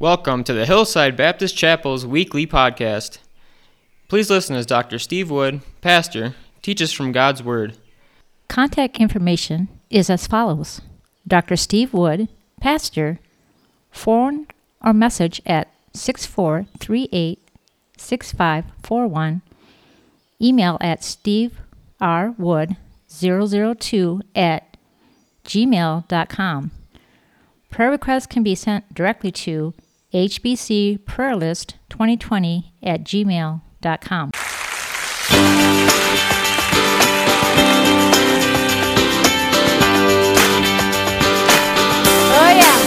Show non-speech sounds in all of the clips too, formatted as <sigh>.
Welcome to the Hillside Baptist Chapel's weekly podcast. Please listen as Dr. Steve Wood, pastor, teaches from God's Word. Contact information is as follows Dr. Steve Wood, pastor, phone or message at 6438 6541, email at steverwood002 at gmail.com. Prayer requests can be sent directly to hbcprayerlist2020 at gmail.com. Oh,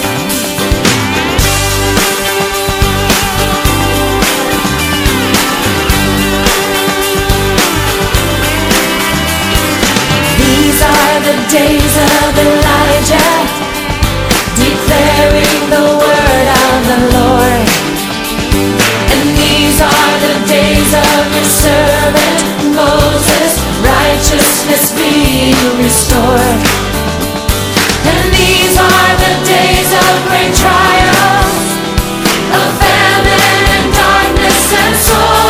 days of Elijah declaring the word of the Lord. And these are the days of your servant Moses, righteousness being restored. And these are the days of great trials, of famine and darkness and sorrow.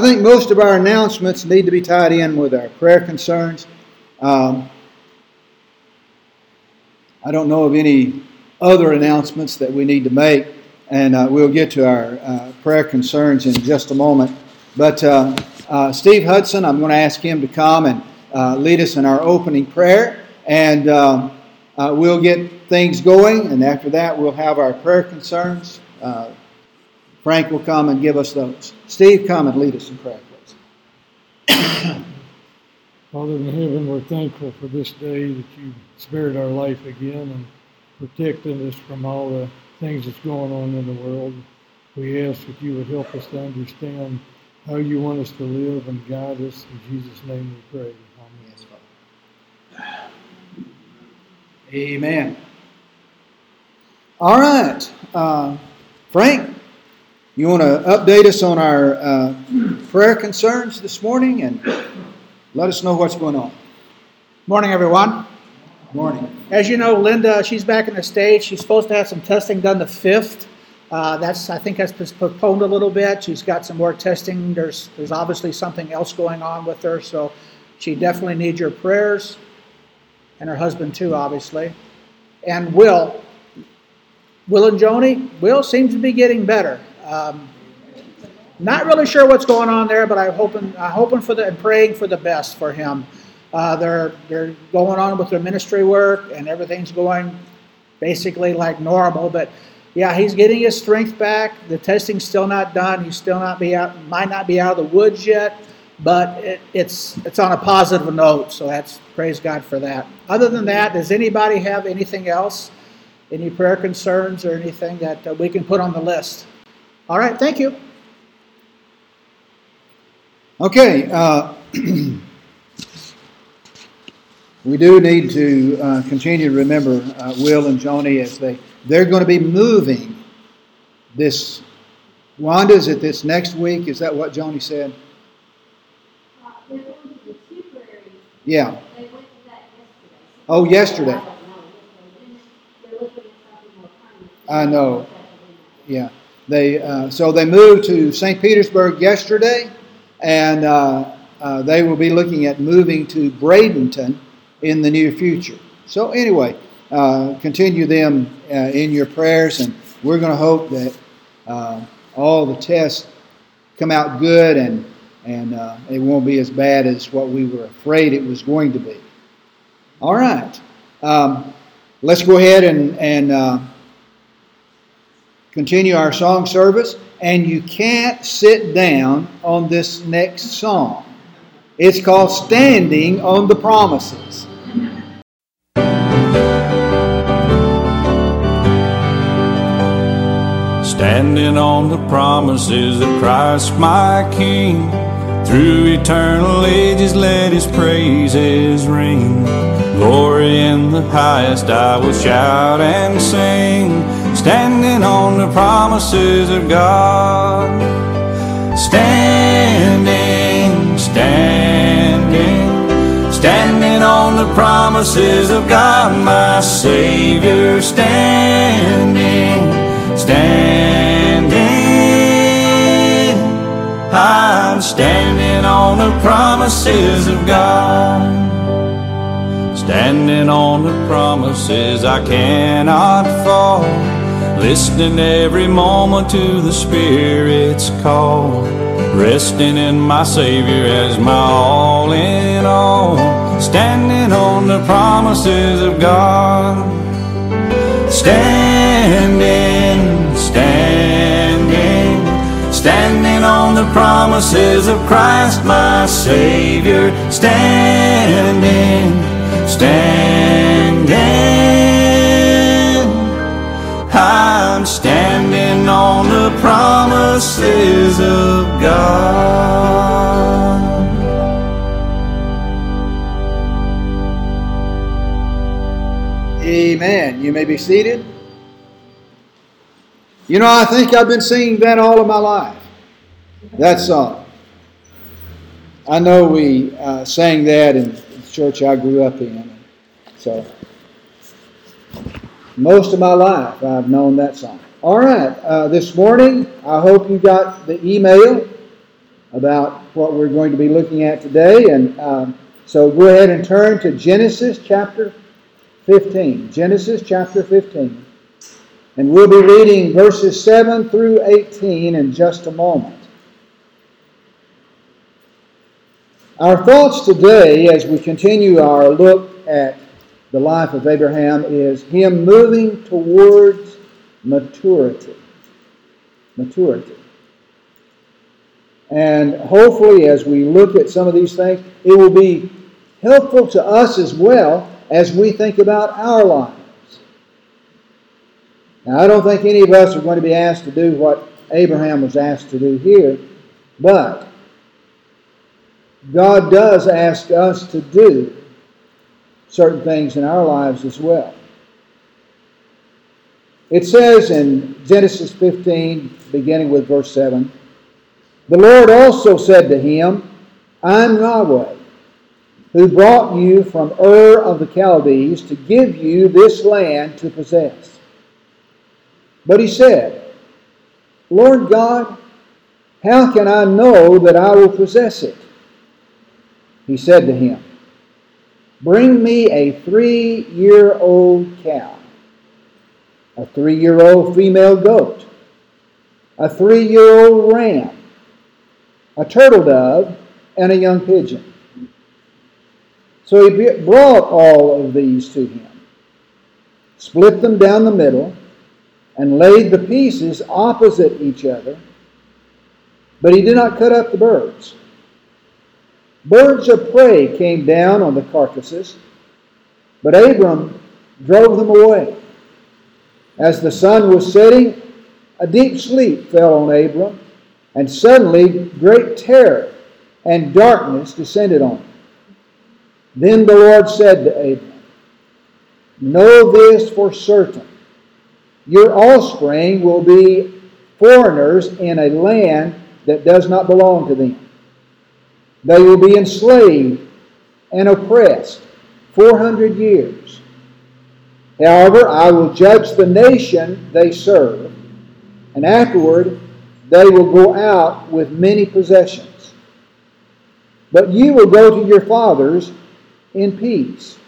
I think most of our announcements need to be tied in with our prayer concerns. Um, I don't know of any other announcements that we need to make, and uh, we'll get to our uh, prayer concerns in just a moment. But uh, uh Steve Hudson, I'm going to ask him to come and uh, lead us in our opening prayer, and um, uh, we'll get things going, and after that, we'll have our prayer concerns. Frank will come and give us those. Steve, come and lead us in prayer, please. <clears throat> Father in heaven, we're thankful for this day that you spared our life again and protected us from all the things that's going on in the world. We ask that you would help us to understand how you want us to live and guide us. In Jesus' name we pray. Amen. Amen. All right. Uh, Frank, you want to update us on our uh, prayer concerns this morning and let us know what's going on. Morning, everyone. Morning. As you know, Linda, she's back in the States. She's supposed to have some testing done the 5th. Uh, that's, I think that's postponed a little bit. She's got some more testing. There's, there's obviously something else going on with her, so she definitely needs your prayers, and her husband too, obviously. And Will, Will and Joni, Will seems to be getting better. Um, not really sure what's going on there, but I'm hoping, I'm hoping for the and praying for the best for him. Uh, they're they're going on with their ministry work, and everything's going basically like normal. But yeah, he's getting his strength back. The testing's still not done. He's still not be out, might not be out of the woods yet, but it, it's it's on a positive note. So that's praise God for that. Other than that, does anybody have anything else? Any prayer concerns or anything that uh, we can put on the list? All right, thank you. Okay. Uh, <clears throat> we do need to uh, continue to remember uh, Will and Joni as they they're going to be moving this. Wanda's at this next week. Is that what Joni said? Yeah. Oh, yesterday. I know. Yeah. They uh, so they moved to St. Petersburg yesterday, and uh, uh, they will be looking at moving to Bradenton in the near future. So anyway, uh, continue them uh, in your prayers, and we're going to hope that uh, all the tests come out good and and it won't be as bad as what we were afraid it was going to be. All right, um, let's go ahead and and continue our song service. And you can't sit down on this next song. It's called "Standing on the Promises." Standing on the promises of Christ my King. Through eternal ages let his praises ring. Glory in the highest I will shout and sing. Standing on the promises of God. Standing, standing, standing on the promises of God, my Savior. Standing, standing. I'm standing on the promises of God. Standing on the promises I cannot fall. Listening every moment to the Spirit's call. Resting in my Savior as my all in all. Standing on the promises of God. Standing, standing, standing on the promises of Christ my Savior. Standing, standing. I'm standing on the promises of God. Amen. You may be seated. You know, I think I've been singing that all of my life. That song. I know we uh, sang that in the church I grew up in. So, most of my life I've known that song. All right. Uh, this morning, I hope you got the email about what we're going to be looking at today. And um, so go ahead and turn to Genesis chapter 15. Genesis chapter 15. And we'll be reading verses 7 through 18 in just a moment. Our thoughts today, as we continue our look at the life of Abraham, is him moving towards maturity. Maturity. And hopefully, as we look at some of these things, it will be helpful to us as well as we think about our lives. Now, I don't think any of us are going to be asked to do what Abraham was asked to do here, but God does ask us to do certain things in our lives as well. It says in Genesis 15, beginning with verse 7, The Lord also said to him, I'm Yahweh, who brought you from Ur of the Chaldees to give you this land to possess. But he said, Lord God, how can I know that I will possess it? He said to him, Bring me a three year old cow, a three year old female goat, a three year old ram, a turtle dove, and a young pigeon. So he brought all of these to him, split them down the middle, and laid the pieces opposite each other, but he did not cut up the birds. Birds of prey came down on the carcasses, but Abram drove them away. As the sun was setting, a deep sleep fell on Abram, and suddenly great terror and darkness descended on him. Then the Lord said to Abram, Know this for certain. Your offspring will be foreigners in a land that does not belong to them. They will be enslaved and oppressed 400 years. However, I will judge the nation they serve, and afterward they will go out with many possessions. But you will go to your fathers in peace.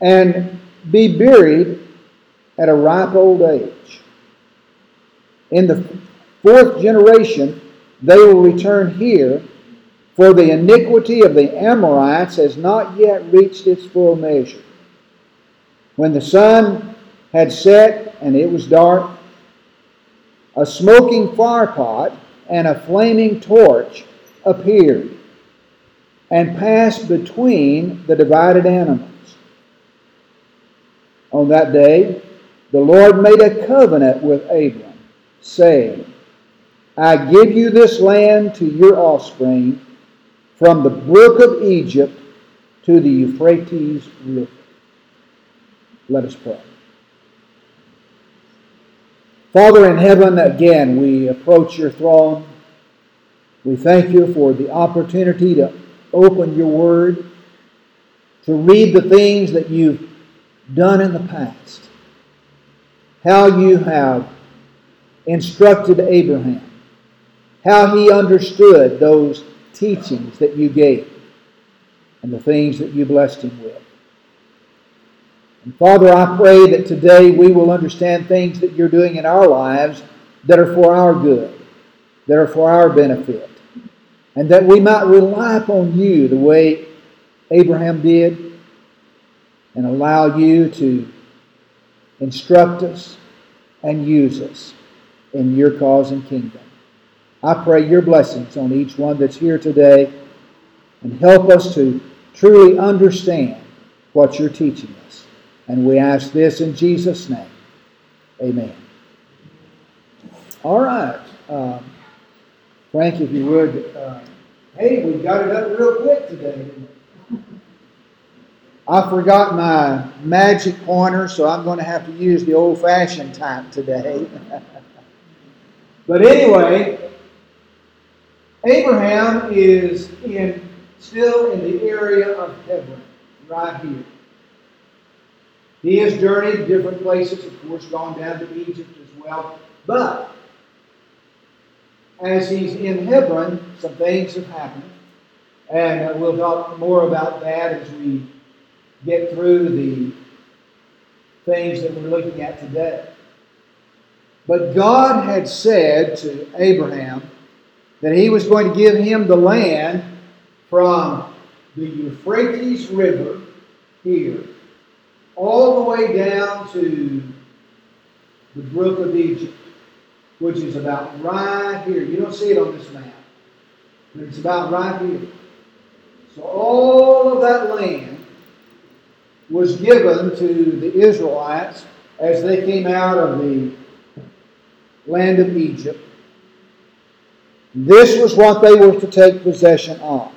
And be buried at a ripe old age. In the fourth generation, they will return here, for the iniquity of the Amorites has not yet reached its full measure. When the sun had set and it was dark, a smoking firepot and a flaming torch appeared and passed between the divided animals. On that day, the Lord made a covenant with Abram, saying, I give you this land to your offspring from the brook of Egypt to the Euphrates River. Let us pray. Father in heaven, again we approach your throne. We thank you for the opportunity to open your word, to read the things that you've done in the past, how you have instructed Abraham how he understood those teachings that you gave and the things that you blessed him with. And Father, I pray that today we will understand things that you're doing in our lives that are for our good, that are for our benefit, and that we might rely upon you the way Abraham did and allow you to instruct us and use us in your cause and kingdom. I pray your blessings on each one that's here today and help us to truly understand what you're teaching us. And we ask this in Jesus' name. Amen. All right. Um, Frank, if you would. Uh, hey, we got it up real quick today, I forgot my magic pointer, so I'm going to have to use the old fashioned type today. <laughs> but anyway, Abraham is in still in the area of Hebron, right here. He has journeyed different places, of course, gone down to Egypt as well. But as he's in Hebron, some things have happened. And uh, we'll talk more about that as we get through the things that we're looking at today. But God had said to Abraham that he was going to give him the land from the Euphrates River here all the way down to the brook of Egypt, which is about right here. You don't see it on this map, but it's about right here. So all of that land was given to the Israelites as they came out of the land of Egypt. This was what they were to take possession of.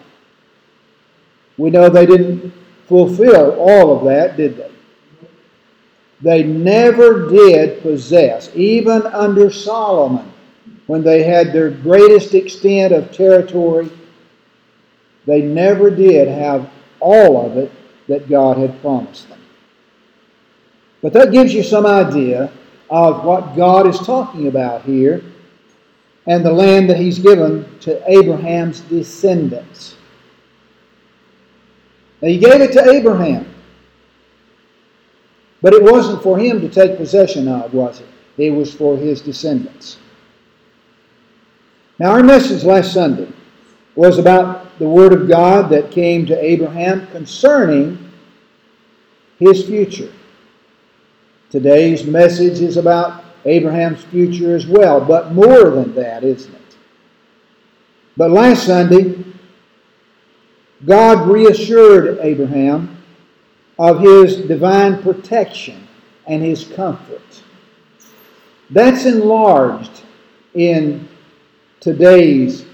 We know they didn't fulfill all of that, did they? They never did possess, even under Solomon, when they had their greatest extent of territory, they never did have all of it that God had promised them. But that gives you some idea of what God is talking about here and the land that He's given to Abraham's descendants. Now, He gave it to Abraham. But it wasn't for him to take possession of, was it? It was for his descendants. Now, our message last Sunday was about the Word of God that came to Abraham concerning his future. Today's message is about Abraham's future as well, but more than that, isn't it? But last Sunday, God reassured Abraham of his divine protection and his comfort. That's enlarged in today's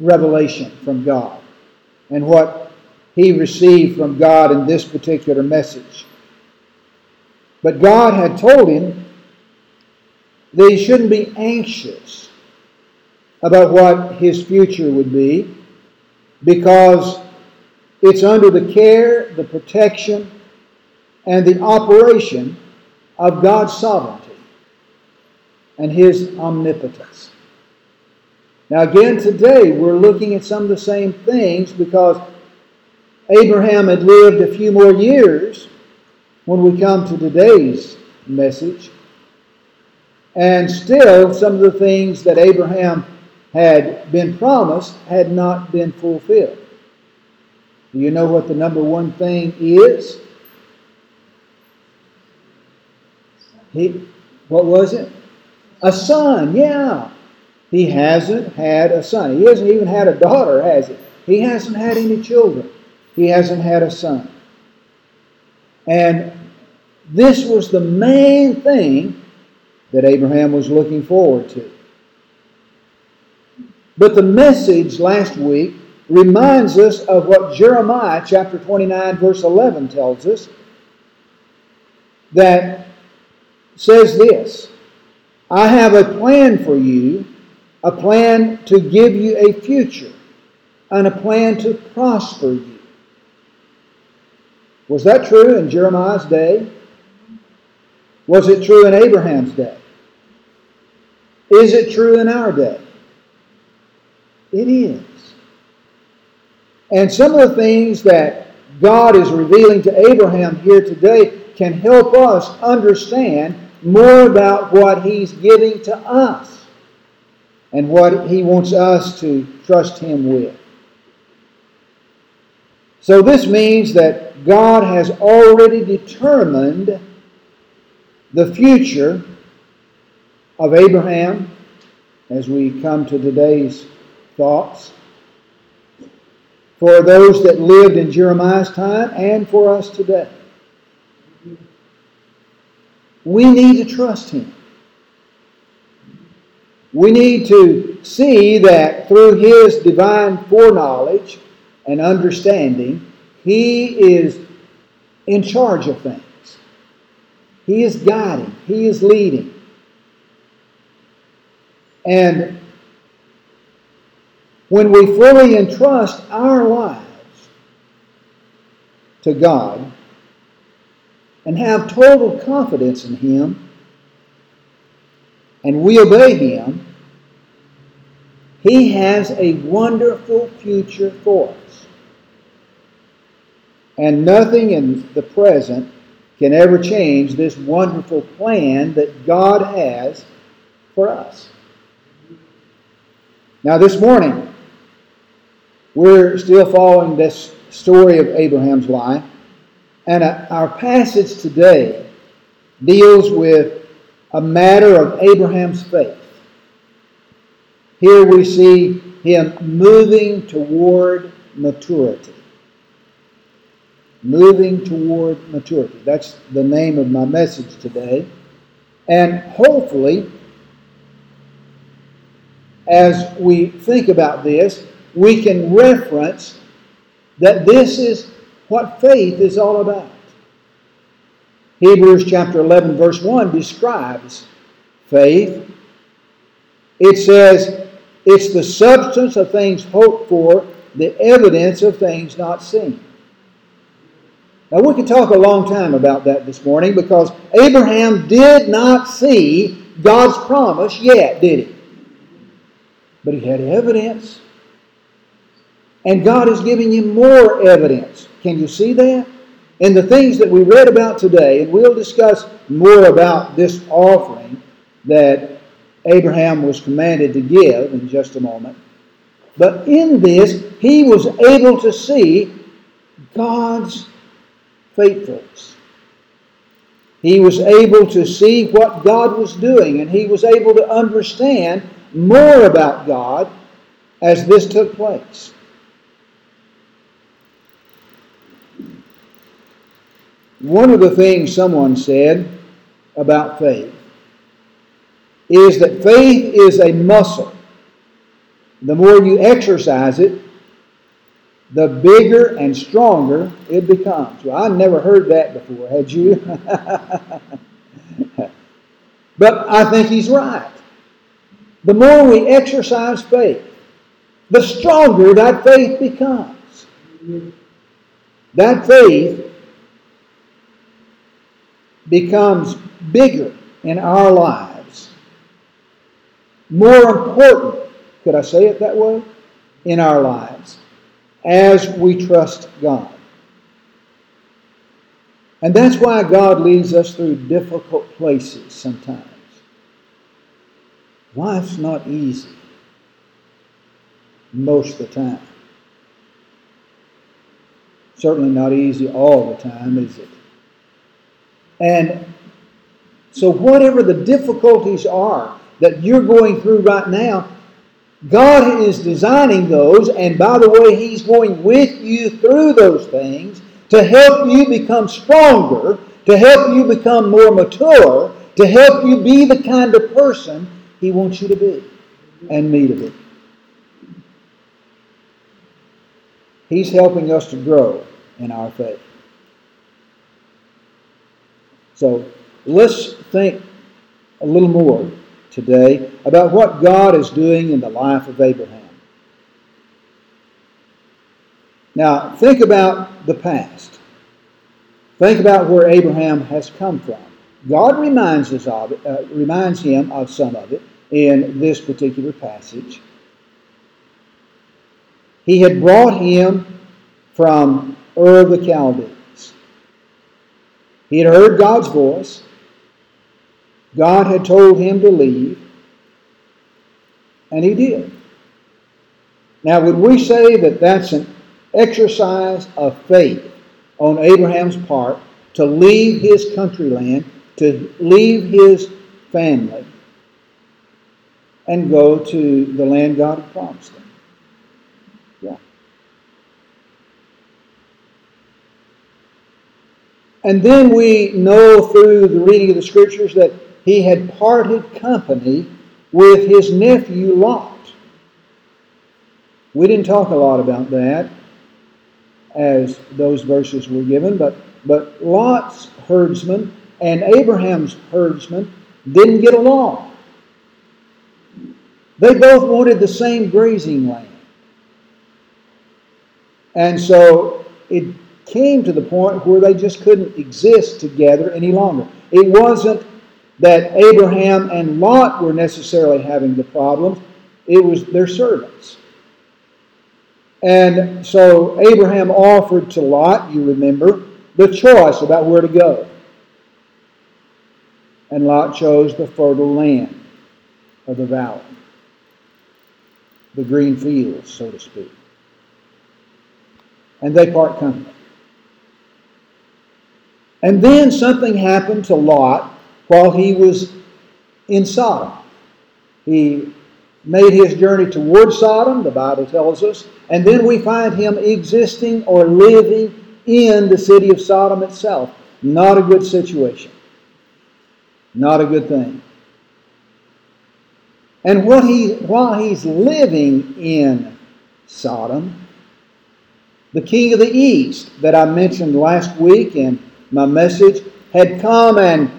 revelation from God and what he received from God in this particular message. But God had told him that he shouldn't be anxious about what his future would be because it's under the care, the protection, and the operation of God's sovereignty and His omnipotence. Now, again, today we're looking at some of the same things because Abraham had lived a few more years when we come to today's message. And still, some of the things that Abraham had been promised had not been fulfilled. Do you know what the number one thing is? He, what was it? A son, yeah. He hasn't had a son. He hasn't even had a daughter, has he? He hasn't had any children. He hasn't had a son. And this was the main thing that Abraham was looking forward to. But the message last week reminds us of what Jeremiah chapter 29, verse 11 tells us that says this I have a plan for you, a plan to give you a future, and a plan to prosper you. Was that true in Jeremiah's day? Was it true in Abraham's day? Is it true in our day? It is. And some of the things that God is revealing to Abraham here today can help us understand more about what He's giving to us and what He wants us to trust Him with. So, this means that God has already determined the future of Abraham as we come to today's thoughts for those that lived in Jeremiah's time and for us today. We need to trust Him. We need to see that through His divine foreknowledge and understanding, He is in charge of things. He is guiding, He is leading. And when we fully entrust our lives to God and have total confidence in Him and we obey Him, He has a wonderful future for us. And nothing in the present can ever change this wonderful plan that God has for us. Now, this morning, we're still following this story of Abraham's life, and uh, our passage today deals with a matter of Abraham's faith. Here we see him moving toward maturity. Moving toward maturity. That's the name of my message today. And hopefully, as we think about this, we can reference that this is what faith is all about. Hebrews chapter 11, verse 1 describes faith. It says, it's the substance of things hoped for, the evidence of things not seen. Now, we could talk a long time about that this morning because Abraham did not see God's promise yet, did he? But he had evidence. And God is giving him more evidence. Can you see that? And the things that we read about today, and we'll discuss more about this offering that Abraham was commanded to give in just a moment. But in this, he was able to see God's faithfulness. He was able to see what God was doing, and he was able to understand more about God as this took place. One of the things someone said about faith is that faith is a muscle. The more you exercise it, the bigger and stronger it becomes. Well, I never heard that before, had you? <laughs> but I think he's right. The more we exercise faith, the stronger that faith becomes. That faith becomes bigger in our lives, more important, could I say it that way, in our lives as we trust God. And that's why God leads us through difficult places sometimes. Life's not easy most of the time. Certainly not easy all the time, is it? And so, whatever the difficulties are that you're going through right now, God is designing those, and by the way, He's going with you through those things to help you become stronger, to help you become more mature, to help you be the kind of person He wants you to be and me to be. He's helping us to grow in our faith. So let's think a little more today about what God is doing in the life of Abraham. Now, think about the past. Think about where Abraham has come from. God reminds us of it, uh, reminds him of some of it in this particular passage. He had brought him from Ur of the Chaldees. He had heard God's voice. God had told him to leave, and he did. Now, would we say that that's an exercise of faith on Abraham's part to leave his country land, to leave his family, and go to the land God had promised him? Yeah. And then we know through the reading of the scriptures that he had parted company with his nephew Lot. We didn't talk a lot about that as those verses were given, but, but Lot's herdsmen and Abraham's herdsmen didn't get along. They both wanted the same grazing land. And so it came to the point where they just couldn't exist together any longer. It wasn't that Abraham and Lot were necessarily having the problems, it was their servants. And so Abraham offered to Lot, you remember, the choice about where to go. and Lot chose the fertile land of the valley, the green fields, so to speak. And they part company. And then something happened to Lot while he was in Sodom. He made his journey toward Sodom, the Bible tells us, and then we find him existing or living in the city of Sodom itself. Not a good situation. Not a good thing. And what he, while he's living in Sodom, the king of the east that I mentioned last week in my message had come and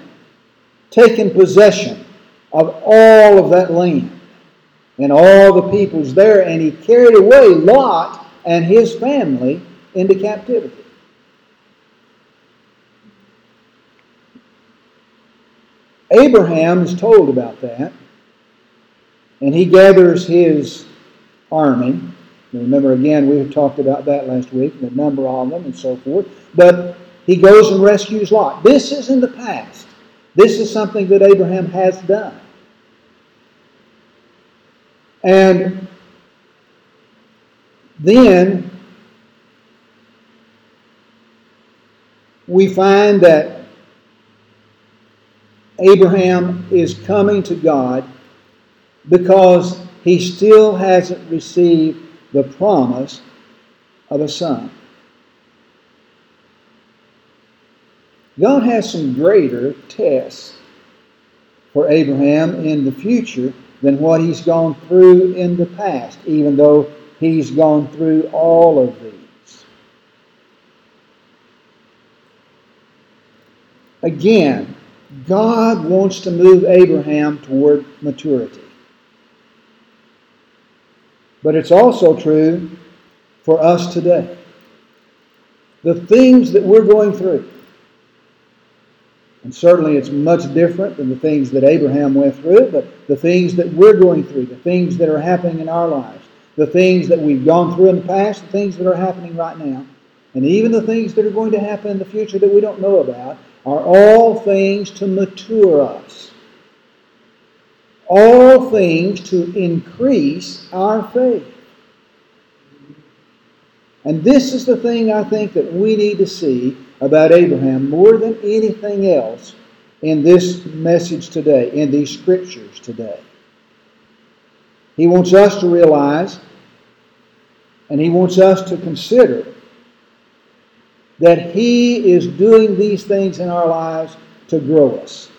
taken possession of all of that land and all the peoples there, and he carried away Lot and his family into captivity. Abraham is told about that, and he gathers his army. Remember, again, we talked about that last week, the number of them and so forth. But he goes and rescues Lot. This is in the past. This is something that Abraham has done. And then we find that Abraham is coming to God because he still hasn't received the promise of a son. God has some greater tests for Abraham in the future than what he's gone through in the past, even though he's gone through all of these. Again, God wants to move Abraham toward maturity. But it's also true for us today. The things that we're going through, and certainly it's much different than the things that Abraham went through, but the things that we're going through, the things that are happening in our lives, the things that we've gone through in the past, the things that are happening right now, and even the things that are going to happen in the future that we don't know about, are all things to mature us. All things to increase our faith. And this is the thing I think that we need to see about Abraham more than anything else in this message today, in these scriptures today. He wants us to realize, and he wants us to consider, that he is doing these things in our lives to grow us,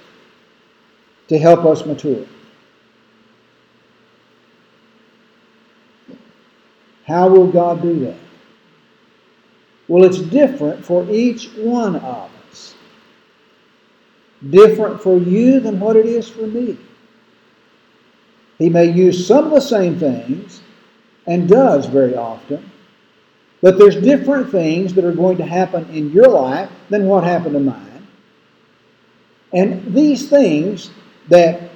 to help us mature. How will God do that? Well, it's different for each one of us. Different for you than what it is for me. He may use some of the same things, and does very often, but there's different things that are going to happen in your life than what happened to mine. And these things that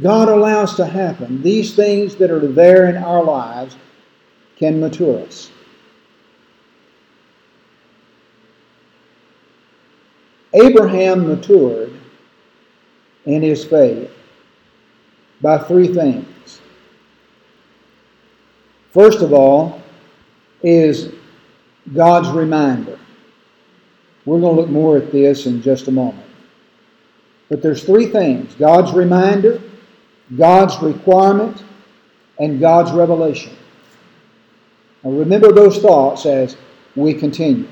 God allows to happen, these things that are there in our lives, can mature us. Abraham matured in his faith by three things. First of all, is God's reminder. We're going to look more at this in just a moment. But there's three things God's reminder, God's requirement, and God's revelation. Now remember those thoughts as we continue.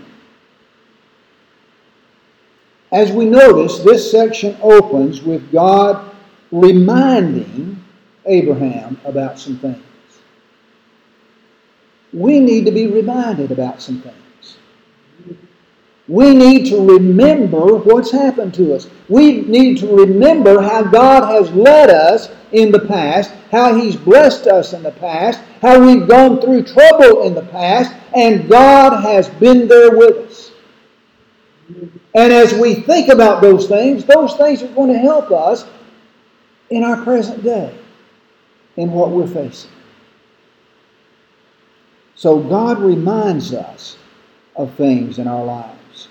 As we notice, this section opens with God reminding Abraham about some things. We need to be reminded about some things. We need to remember what's happened to us. We need to remember how God has led us in the past, how He's blessed us in the past, how we've gone through trouble in the past, and God has been there with us. And as we think about those things, those things are going to help us in our present day, in what we're facing. So God reminds us of things in our lives.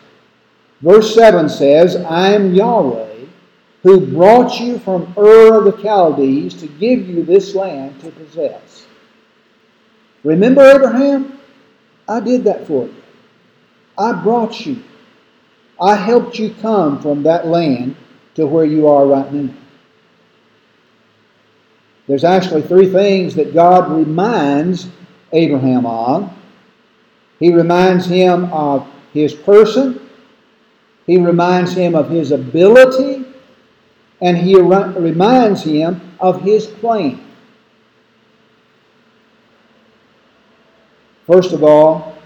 Verse 7 says, I am Yahweh who brought you from Ur of the Chaldees to give you this land to possess. Remember Abraham? I did that for you. I brought you. I helped you come from that land to where you are right now. There's actually three things that God reminds Abraham of. He reminds him of his person, he reminds him of his ability, and he reminds him of his plan. First of all,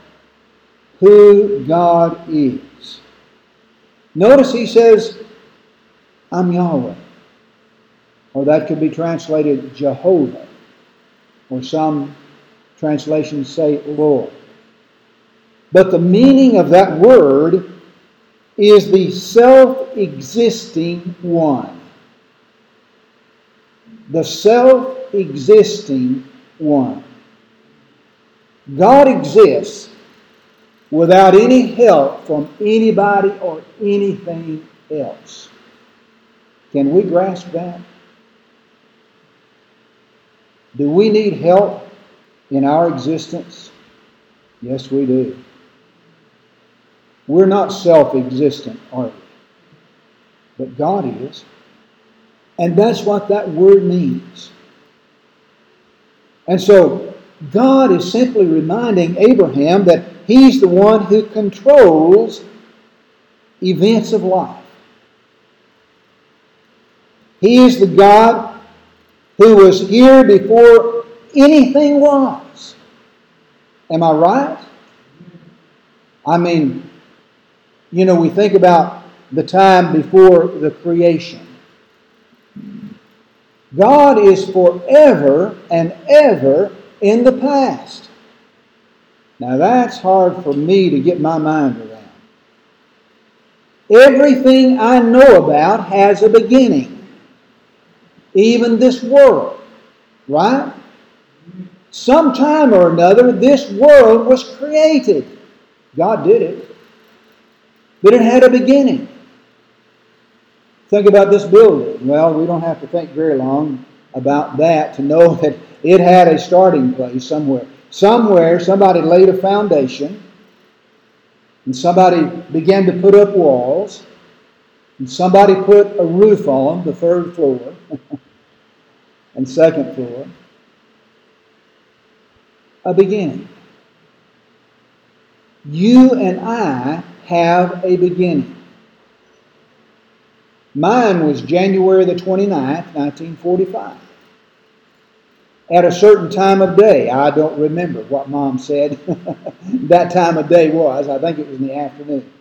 who God is. Notice he says, I'm Yahweh. Or that could be translated Jehovah. Or some translations say Lord. But the meaning of that word is the self existing one. The self existing one. God exists without any help from anybody or anything else. Can we grasp that? Do we need help in our existence? Yes, we do. We're not self existent, are we? But God is. And that's what that word means. And so, God is simply reminding Abraham that he's the one who controls events of life. He is the God who was here before anything was. Am I right? I mean, you know, we think about the time before the creation. God is forever and ever in the past. Now that's hard for me to get my mind around. Everything I know about has a beginning, even this world, right? Sometime or another, this world was created. God did it. But it had a beginning. Think about this building. Well, we don't have to think very long about that to know <laughs> that it had a starting place somewhere. Somewhere, somebody laid a foundation, and somebody began to put up walls, and somebody put a roof on the third floor <laughs> and second floor. A beginning. You and I have a beginning. Mine was January the 29th, 1945 at a certain time of day. I don't remember what mom said <laughs> that time of day was. I think it was in the afternoon.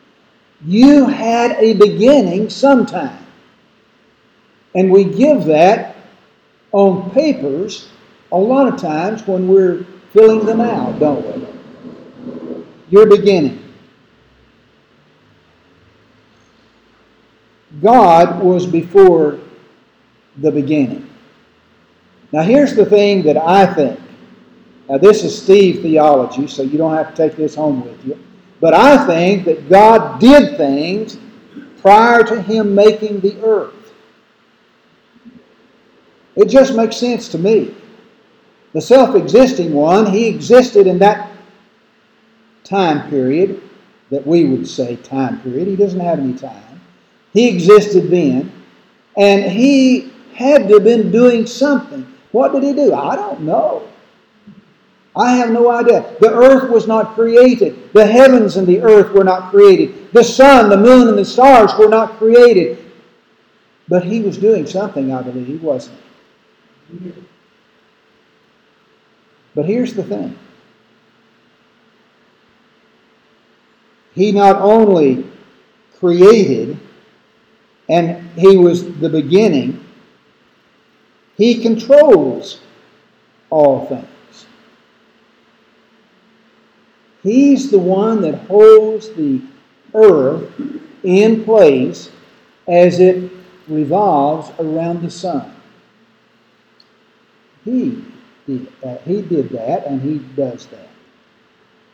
You had a beginning sometime. And we give that on papers a lot of times when we're filling them out, don't we? Your beginning. God was before the beginning. Now, here's the thing that I think. Now, this is Steve theology, so you don't have to take this home with you. But I think that God did things prior to Him making the earth. It just makes sense to me. The self existing one, He existed in that time period that we would say time period. He doesn't have any time. He existed then, and He had to have been doing something. What did he do? I don't know. I have no idea. The earth was not created. The heavens and the earth were not created. The sun, the moon, and the stars were not created. But he was doing something, I believe, he wasn't he? But here's the thing. He not only created, and he was the beginning, he controls all things. He's the one that holds the earth in place as it revolves around the sun. He did that. He did that, and he does that.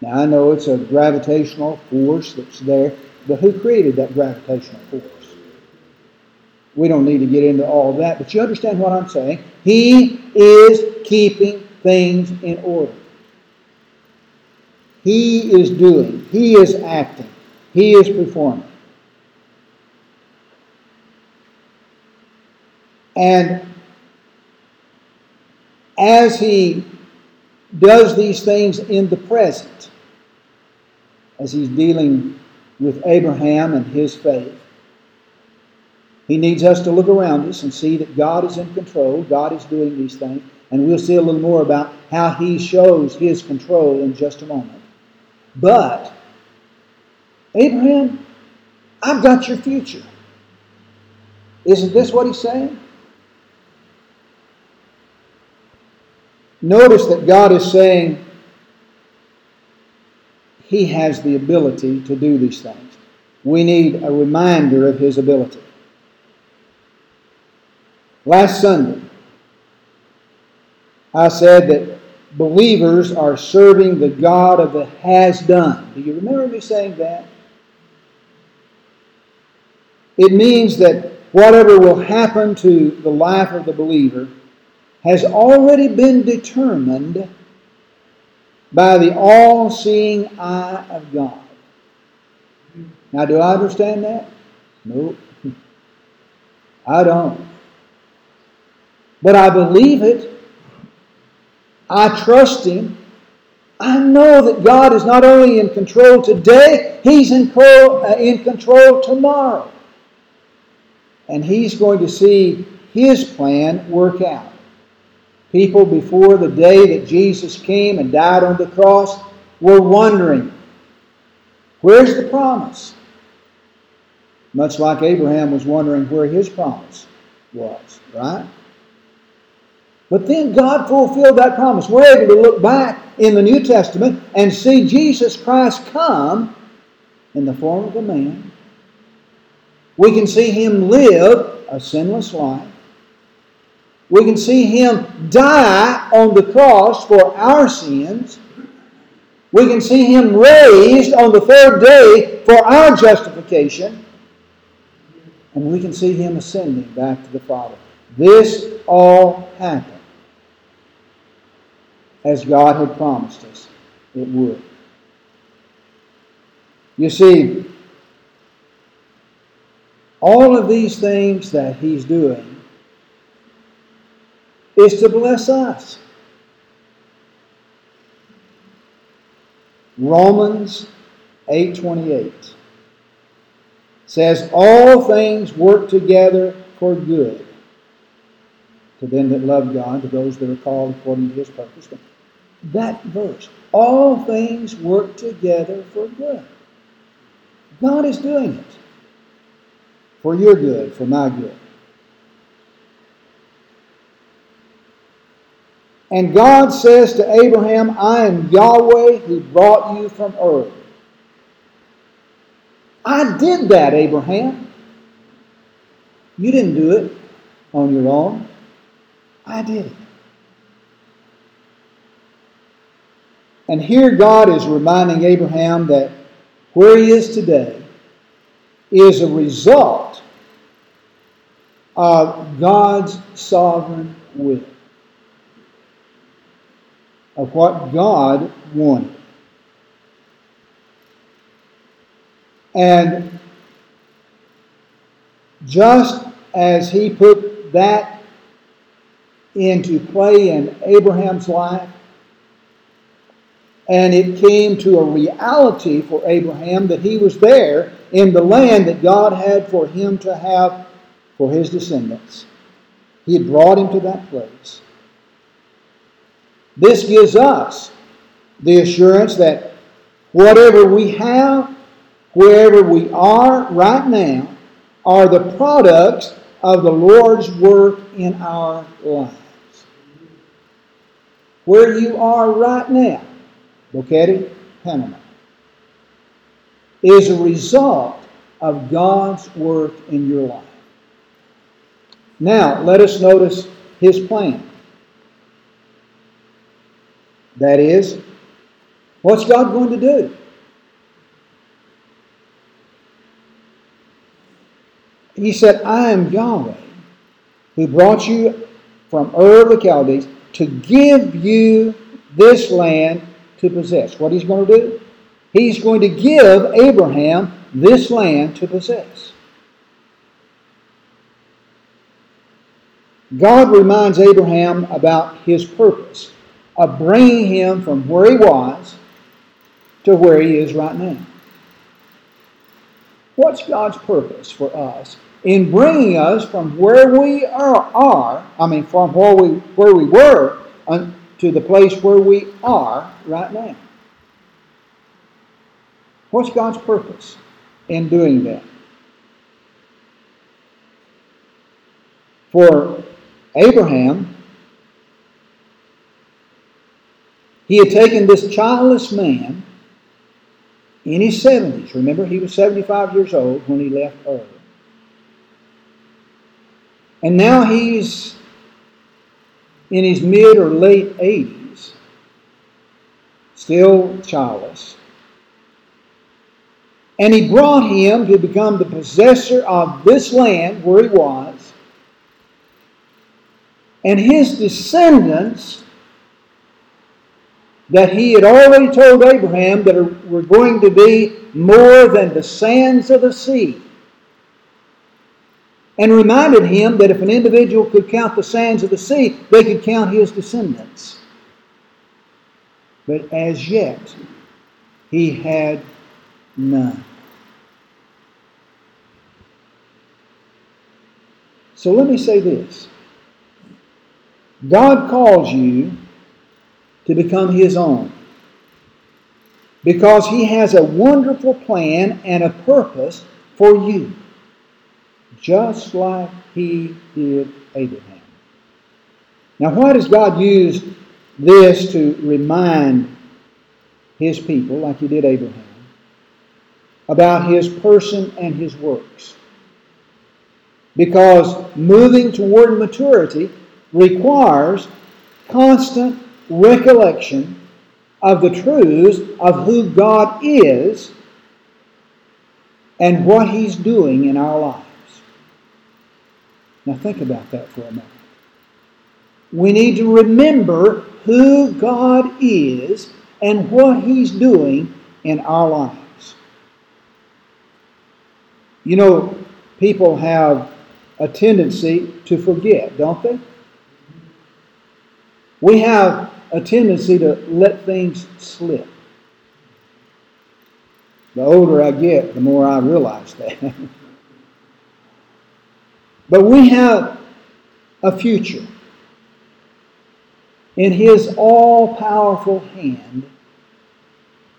Now I know it's a gravitational force that's there, but who created that gravitational force? We don't need to get into all that, but you understand what I'm saying. He is keeping things in order. He is doing, He is acting, He is performing. And as He does these things in the present, as He's dealing with Abraham and his faith, He needs us to look around us and see that God is in control, God is doing these things, and we'll see a little more about how He shows His control in just a moment. But, Abraham, I've got your future. Isn't this what he's saying? Notice that God is saying he has the ability to do these things. We need a reminder of his ability. Last Sunday, I said that believers are serving the God of the has done. Do you remember me saying that? It means that whatever will happen to the life of the believer has already been determined by the all seeing eye of God. Now, do I understand that? No. <laughs> I don't. But I believe it I trust Him. I know that God is not only in control today, He's in control, uh, in control tomorrow. And He's going to see His plan work out. People before the day that Jesus came and died on the cross were wondering, where's the promise? Much like Abraham was wondering where his promise was, right? But then God fulfilled that promise. We're able to look back in the New Testament and see Jesus Christ come in the form of a man. We can see him live a sinless life. We can see him die on the cross for our sins. We can see him raised on the third day for our justification. And we can see him ascending back to the Father. This all happened as God had promised us it would. You see, all of these things that He's doing is to bless us. Romans 8:28 says all things work together for good to them that love God, to those that are called according to his purpose that verse. All things work together for good. God is doing it for your good, for my good. And God says to Abraham, I am Yahweh who brought you from Ur. I did that, Abraham. You didn't do it on your own. I did it. And here God is reminding Abraham that where he is today is a result of God's sovereign will, of what God wanted. And just as he put that into play in Abraham's life, and it came to a reality for Abraham that he was there in the land that God had for him to have for his descendants. He had brought him to that place. This gives us the assurance that whatever we have, wherever we are right now, are the products of the Lord's work in our lives. Where you are right now Boquete, Panama, is a result of God's work in your life. Now, let us notice his plan. That is, what's God going to do? he said, I am Yahweh who brought you from Ur of the Chaldees to give you this land to possess. What he's going to do? He's going to give Abraham this land to possess. God reminds Abraham about his purpose of bringing him from where he was to where he is right now. What's God's purpose for us in bringing us from where we are, are I mean, from where we, where we were to the place where we are right now? What's God's purpose in doing that? For Abraham, he had taken this childless man in his 70s. Remember, he was 75 years old when he left Ur. And now he's in his mid or late 80s, still childless. And he brought him to become the possessor of this land where he was. And his descendants that he had already told Abraham that were going to be more than the sands of the sea. And reminded him that if an individual could count the sands of the sea, they could count his descendants. But as yet, he had none. So let me say this God calls you to become His own because He has a wonderful plan and a purpose for you, just like He did Abraham. Now, why does God use this to remind His people, like He did Abraham, about His person and His works? Because moving toward maturity requires constant recollection of the truths of who God is and what He's doing in our lives. Now, think about that for a moment. We need to remember who God is and what He's doing in our lives. You know, people have a tendency to forget, don't they? We have a tendency to let things slip. The older I get, the more I realize that. <laughs> but we have a future in His all powerful hand.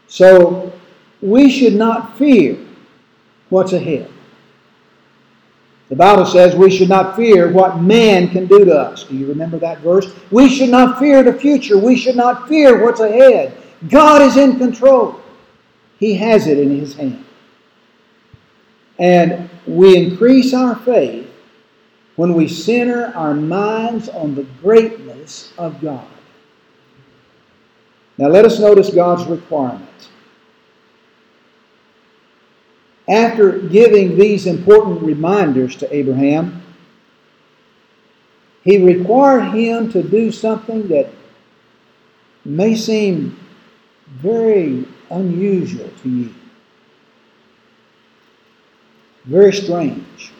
So we should not fear what's ahead. The Bible says we should not fear what man can do to us. Do you remember that verse? We should not fear the future. We should not fear what's ahead. God is in control, He has it in His hand. And we increase our faith when we center our minds on the greatness of God. Now let us notice God's requirement. after giving these important reminders to Abraham, he required him to do something that may seem very unusual to you, very strange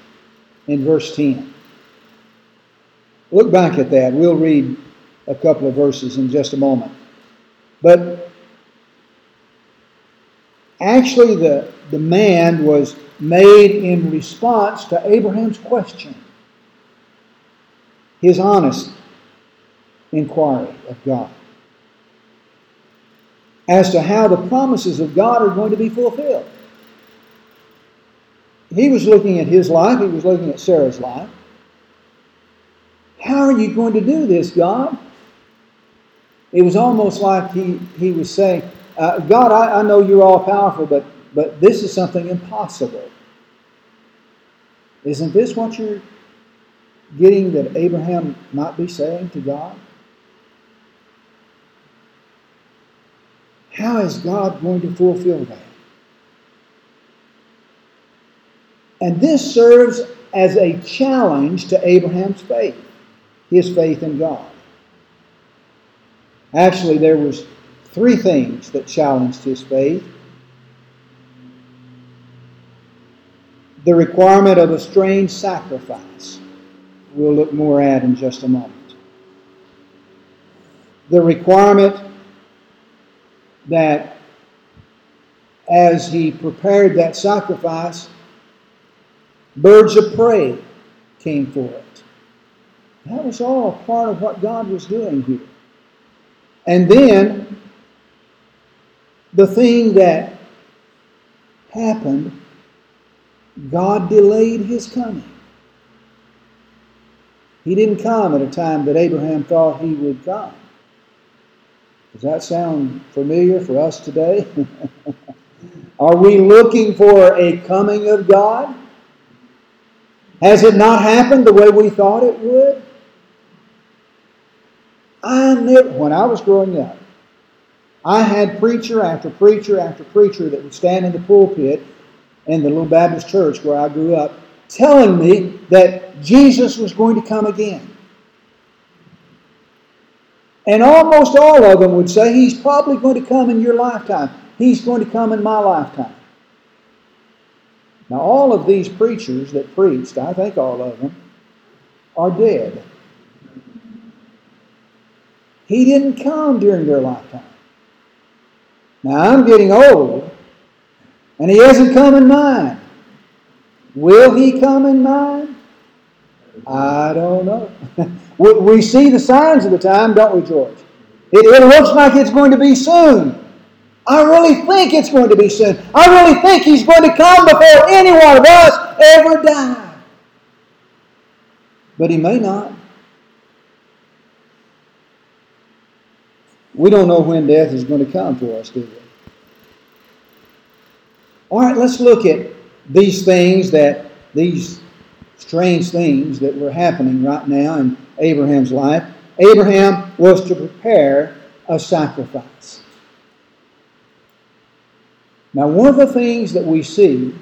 in verse 10. Look back at that. We'll read a couple of verses in just a moment. But actually, the demand was made in response to Abraham's question, his honest inquiry of God as to how the promises of God are going to be fulfilled. He was looking at his life, he was looking at Sarah's life. How are you going to do this, God? It was almost like he, he was saying, uh, God, I, I know you're all powerful, but but this is something impossible. Isn't this what you're getting that Abraham might be saying to God? How is God going to fulfill that? And this serves as a challenge to Abraham's faith, his faith in God. Actually, there was three things that challenged his faith. The requirement of a strange sacrifice, we'll look more at in just a moment. The requirement that as he prepared that sacrifice, birds of prey came for it. That was all part of what God was doing here. And then the thing that happened, God delayed his coming. He didn't come at a time that Abraham thought he would come. Does that sound familiar for us today? <laughs> Are we looking for a coming of God? Has it not happened the way we thought it would? I never, when I was growing up, I had preacher after preacher after preacher that would stand in the pulpit in the little Baptist church where I grew up telling me that Jesus was going to come again. And almost all of them would say, He's probably going to come in your lifetime. He's going to come in my lifetime. Now, all of these preachers that preached, I think all of them, are dead. He didn't come during their lifetime. Now, I'm getting old, and He hasn't come in mine. Will He come in mine? I don't know. <laughs> we, see the signs of the time, don't we, George? It, it looks like it's going to be soon. I really think it's going to be soon. I really think He's going to come before any one of us ever die. But He may not. We don't know when death is going to come for us, do we? All right, let's look at these things that, these strange things that were happening right now in Abraham's life. Abraham was to prepare a sacrifice. Now, one of the things that we see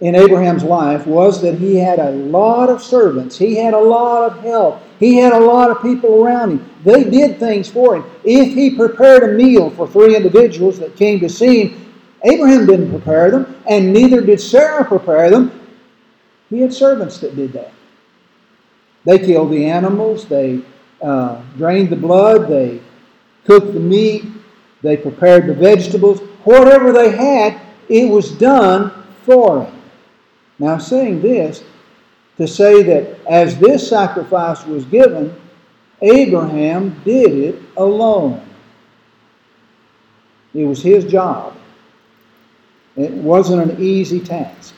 in Abraham's life was that he had a lot of servants, he had a lot of help, he had a lot of people around him. They did things for him. If he prepared a meal for three individuals that came to see him, Abraham didn't prepare them, and neither did Sarah prepare them. He had servants that did that. They killed the animals, they uh, drained the blood, they cooked the meat, they prepared the vegetables. Whatever they had, it was done for him. Now, saying this, to say that as this sacrifice was given, Abraham did it alone. It was his job. It wasn't an easy task.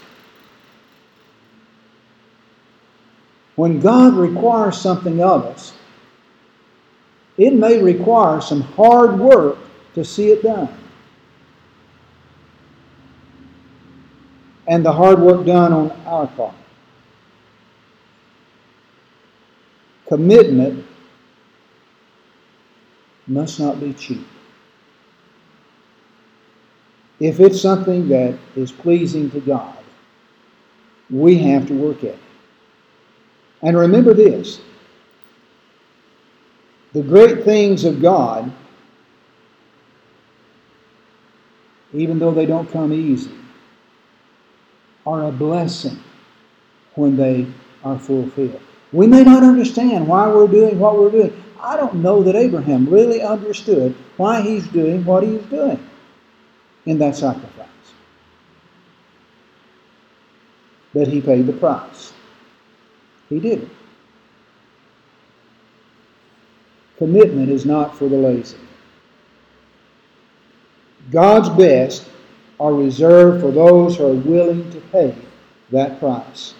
When God requires something of us, it may require some hard work to see it done. And the hard work done on our part. Commitment must not be cheap. If it's something that is pleasing to God, we have to work at it. And remember this the great things of God, even though they don't come easy, are a blessing when they are fulfilled. We may not understand why we're doing what we're doing. I don't know that Abraham really understood why he's doing what he's doing in that sacrifice. But he paid the price. He did it. Commitment is not for the lazy. God's best are reserved for those who are willing to pay that price.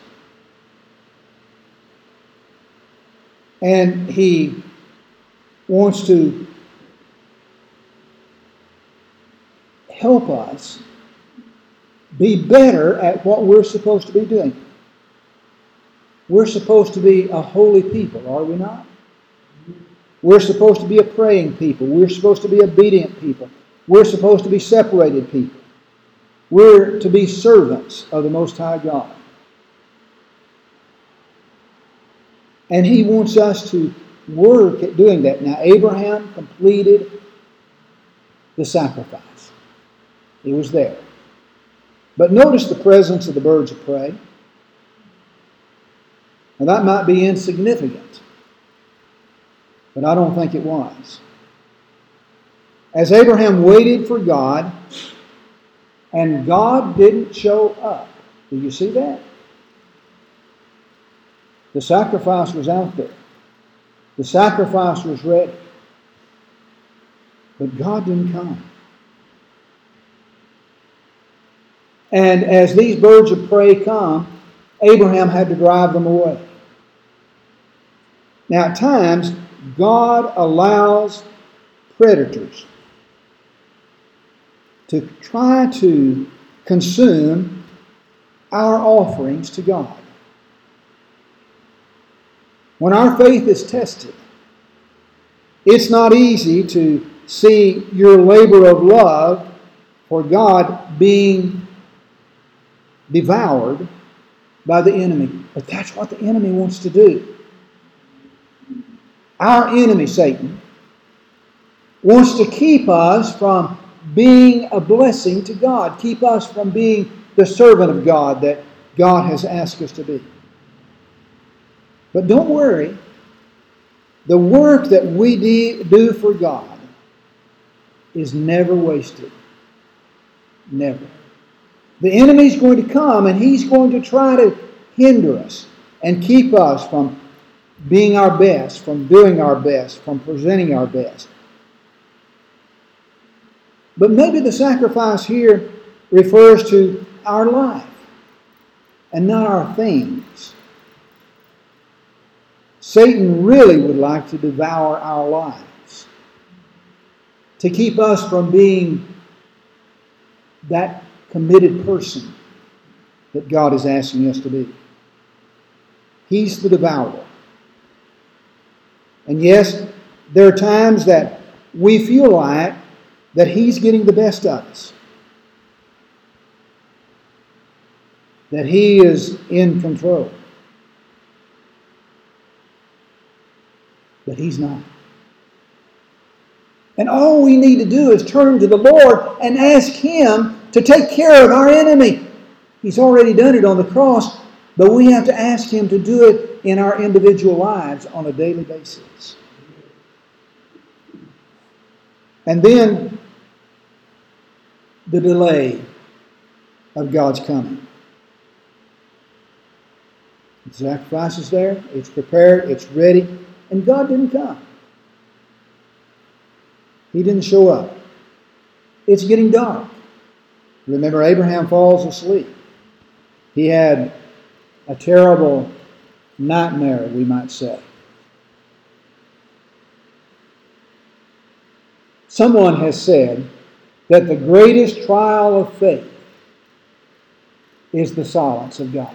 And he wants to help us be better at what we're supposed to be doing. We're supposed to be a holy people, are we not? We're supposed to be a praying people. We're supposed to be obedient people. We're supposed to be separated people. We're to be servants of the Most High God. And he wants us to work at doing that. Now, Abraham completed the sacrifice, he was there. But notice the presence of the birds of prey. Now, that might be insignificant, but I don't think it was. As Abraham waited for God, and God didn't show up. Do you see that? The sacrifice was out there. The sacrifice was ready. But God didn't come. And as these birds of prey come, Abraham had to drive them away. Now, at times, God allows predators to try to consume our offerings to God. When our faith is tested, it's not easy to see your labor of love for God being devoured by the enemy. But that's what the enemy wants to do. Our enemy, Satan, wants to keep us from being a blessing to God, keep us from being the servant of God that God has asked us to be. But don't worry, the work that we do for God is never wasted. Never. The enemy's going to come and he's going to try to hinder us and keep us from being our best, from doing our best, from presenting our best. But maybe the sacrifice here refers to our life and not our things. Satan really would like to devour our lives, to keep us from being that committed person that God is asking us to be. He's the devourer. And yes, there are times that we feel like that He's getting the best of us, that He is in control. But He's not. And all we need to do is turn to the Lord and ask Him to take care of our enemy. He's already done it on the cross, but we have to ask Him to do it in our individual lives on a daily basis. And then the delay of God's coming. The sacrifice is there, it's prepared, it's ready, and God didn't come. He didn't show up. It's getting dark. Remember, Abraham falls asleep. He had a terrible nightmare, we might say. Someone has said that the greatest trial of faith is the silence of God.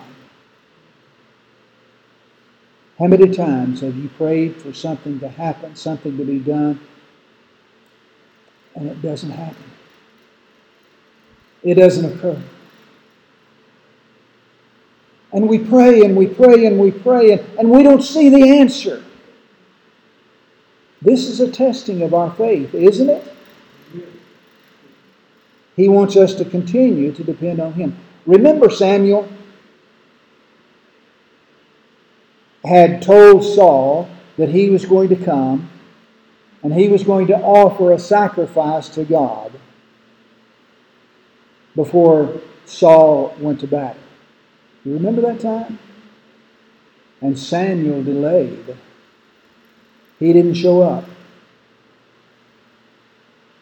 How many times have you prayed for something to happen, something to be done, and it doesn't happen? It doesn't occur. And we pray and we pray and we pray and, and we don't see the answer. This is a testing of our faith, isn't it? He wants us to continue to depend on Him. Remember, Samuel had told Saul that he was going to come and he was going to offer a sacrifice to God before Saul went to battle. You remember that time? And Samuel delayed. He didn't show up.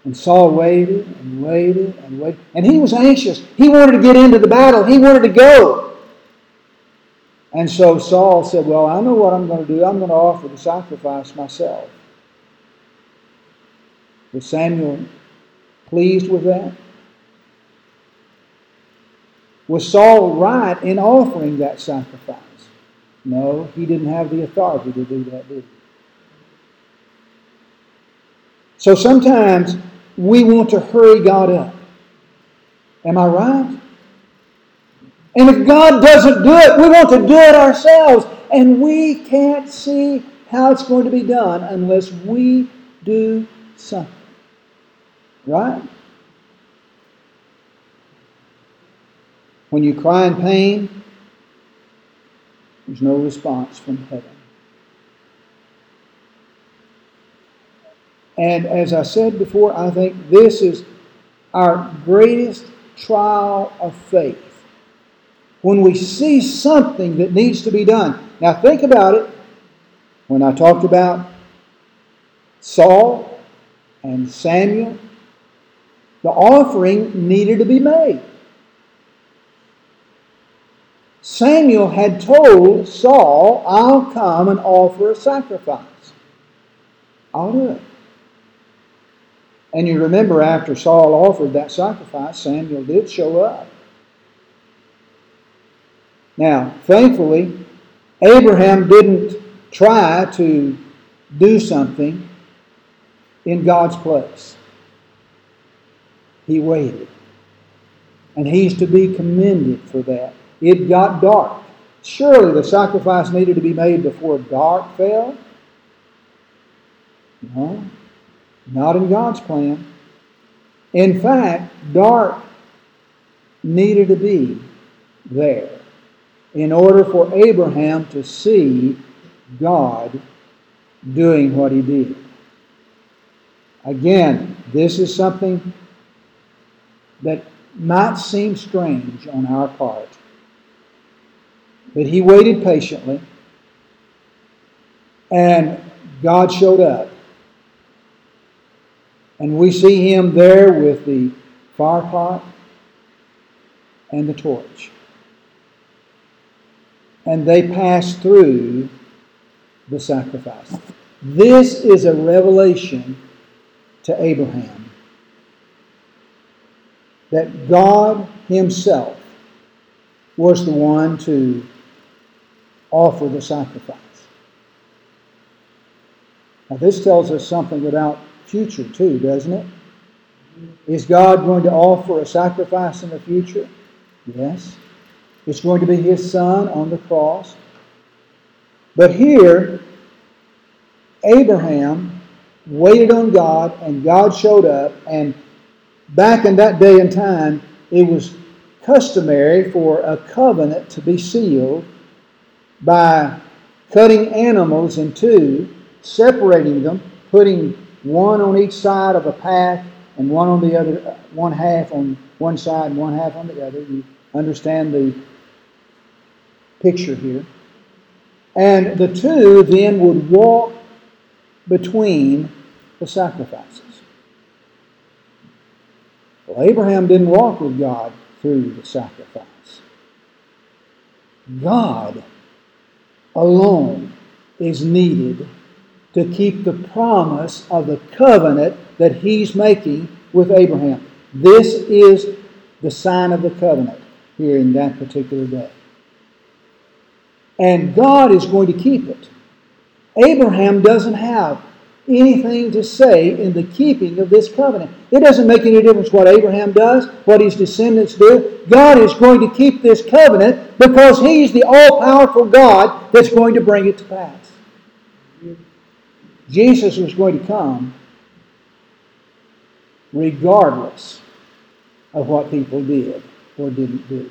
And Saul waited and waited and waited. And he was anxious. He wanted to get into the battle, he wanted to go. And so Saul said, Well, I know what I'm going to do. I'm going to offer the sacrifice myself. Was Samuel pleased with that? Was Saul right in offering that sacrifice? No, he didn't have the authority to do that, did he? So sometimes we want to hurry God up. Am I right? And if God doesn't do it, we want to do it ourselves. And we can't see how it's going to be done unless we do something. Right? When you cry in pain, there's no response from heaven. And as I said before, I think this is our greatest trial of faith. When we see something that needs to be done. Now, think about it. When I talked about Saul and Samuel, the offering needed to be made. Samuel had told Saul, I'll come and offer a sacrifice. I'll do it. And you remember after Saul offered that sacrifice, Samuel did show up. Now, thankfully, Abraham didn't try to do something in God's place. He waited. And he's to be commended for that. It got dark. Surely the sacrifice needed to be made before dark fell? No. Not in God's plan. In fact, dark needed to be there in order for Abraham to see God doing what he did. Again, this is something that might seem strange on our part. But he waited patiently, and God showed up. And we see him there with the fire pot and the torch. And they pass through the sacrifice. This is a revelation to Abraham that God Himself was the one to offer the sacrifice. Now, this tells us something about future, too, doesn't it? Is God going to offer a sacrifice in the future? Yes. It's going to be His Son on the cross. But here, Abraham waited on God, and God showed up. And back in that day and time, it was customary for a covenant to be sealed by cutting animals in two, separating them, putting one on each side of a path and one on the other, one half on one side and one half on the other. You understand the picture here. And the two then would walk between the sacrifices. Well, Abraham didn't walk with God through the sacrifice. God alone is needed to keep the promise of the covenant that he's making with Abraham. This is the sign of the covenant here in that particular day. And God is going to keep it. Abraham doesn't have anything to say in the keeping of this covenant. It doesn't make any difference what Abraham does, what his descendants do. God is going to keep this covenant because he's the all powerful God that's going to bring it to pass. Jesus was going to come regardless of what people did or didn't do.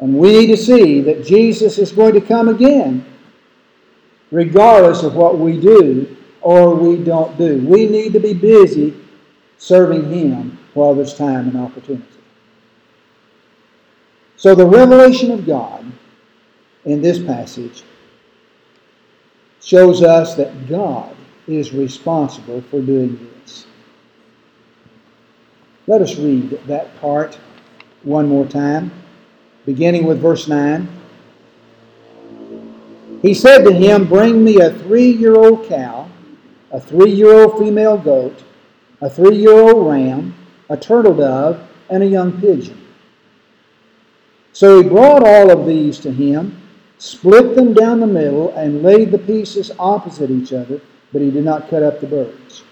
And we need to see that Jesus is going to come again, regardless of what we do or we don't do. We need to be busy serving Him while there's time and opportunity. So, the revelation of God in this passage shows us that God is responsible for doing this. Let us read that part one more time, beginning with verse 9. He said to him, Bring me a three year old cow, a three year old female goat, a three year old ram, a turtle dove, and a young pigeon. So he brought all of these to him split them down the middle, and laid the pieces opposite each other, but he did not cut up the birds.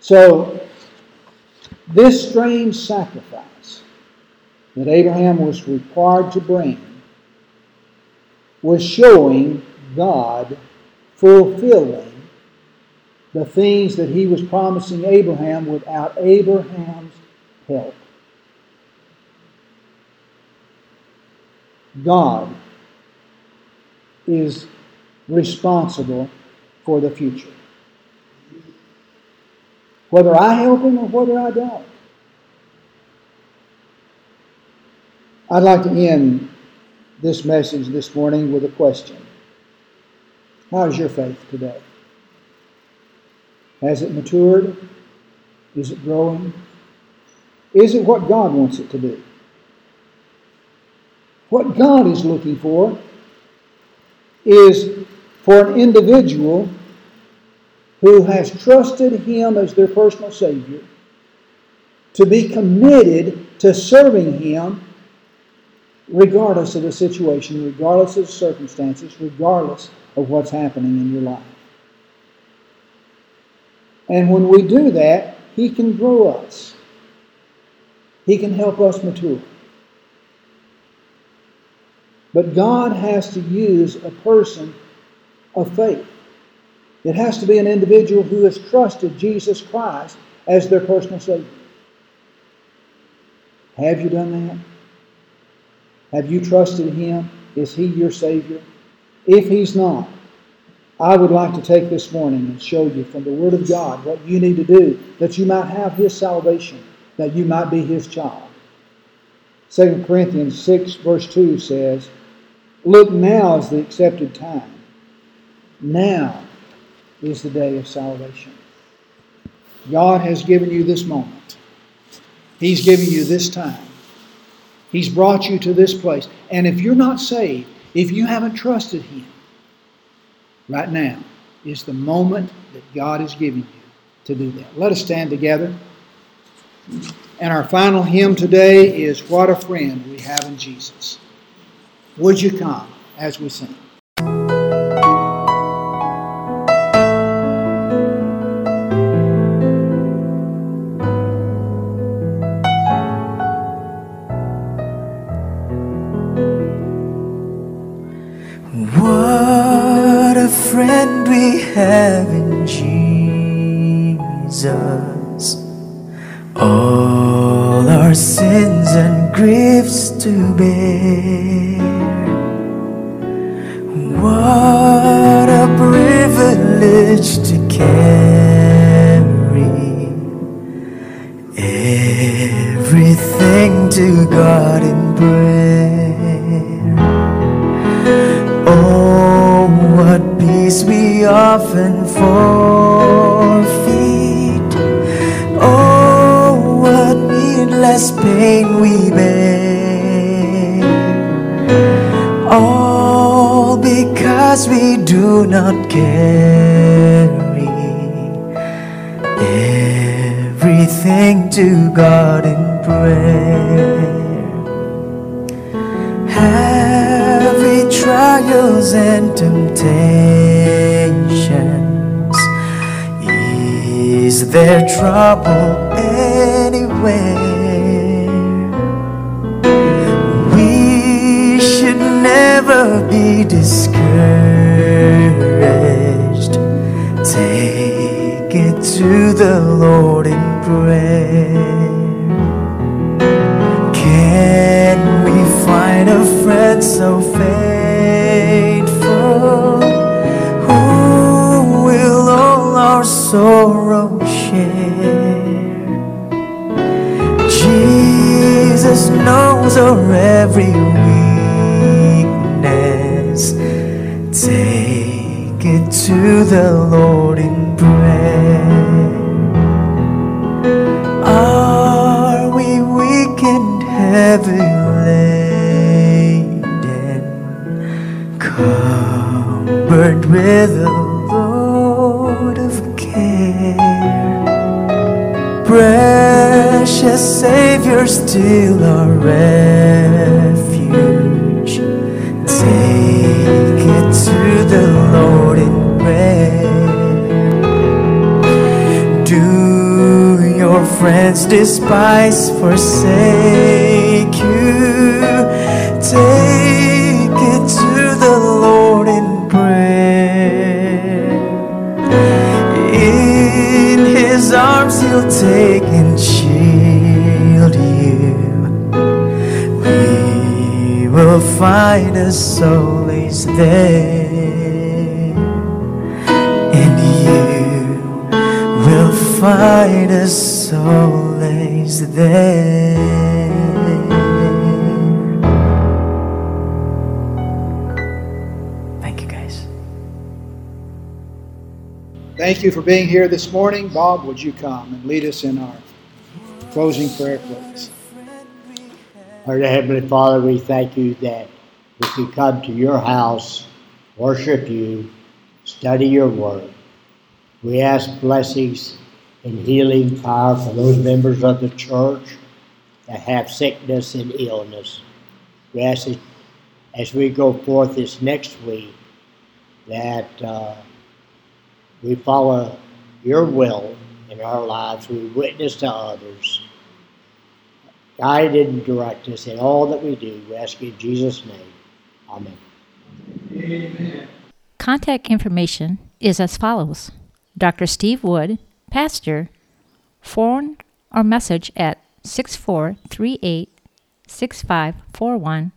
So, this strange sacrifice that Abraham was required to bring was showing God fulfilling the things that he was promising Abraham without Abraham's help. God is responsible for the future. Whether I help him or whether I don't. I'd like to end this message this morning with a question. How is your faith today? Has it matured? Is it growing? Is it what God wants it to be? What God is looking for is for an individual who has trusted Him as their personal Savior to be committed to serving Him regardless of the situation, regardless of the circumstances, regardless of what's happening in your life. And when we do that, He can grow us. He can help us mature. But God has to use a person of faith. It has to be an individual who has trusted Jesus Christ as their personal Savior. Have you done that? Have you trusted Him? Is He your Savior? If He's not, I would like to take this morning and show you from the Word of God what you need to do that you might have His salvation, that you might be His child. 2 Corinthians 6, verse 2 says, Look now is the accepted time. Now is the day of salvation. God has given you this moment. He's given you this time. He's brought you to this place. And if you're not saved, if you haven't trusted Him, right now is the moment that God is giving you to do that. Let us stand together. And our final hymn today is What a Friend We Have in Jesus. Would you come as we sing? Jesus. All our sins and griefs to bear. What a privilege to carry everything to God in prayer. Oh, what peace we often forfeit. Needless pain we bear. All because we do not carry everything to God in prayer. Heavy trials and temptations. Is there trouble anywhere? Be discouraged. Take it to the Lord in prayer. Can we find a friend so faithful who will all our sorrow share? Jesus knows our every weakness. To the Lord in prayer. Are we weak and heavy laden, covered with a load of care? Precious Savior, still our refuge. Take do your friends despise, forsake you? Take it to the Lord in prayer. In His arms, He'll take and shield you. We will find a soul is there. Find a solace there. Thank you, guys. Thank you for being here this morning. Bob, would you come and lead us in our closing prayer, please? Our Heavenly Father, we thank you that we can come to your house, worship you, study your word. We ask blessings and healing power for those members of the church that have sickness and illness. We ask that as we go forth this next week that uh, we follow your will in our lives. We witness to others. Guide and direct us in all that we do. We ask you in Jesus' name. Amen. Contact information is as follows Dr. Steve Wood, Pastor, phone or message at 6438 6541,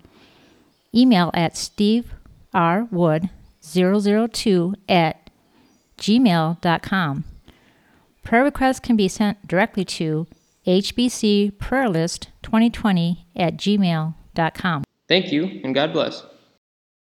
email at steverwood002 at gmail.com. Prayer requests can be sent directly to hbcprayerlist2020 at gmail.com. Thank you, and God bless.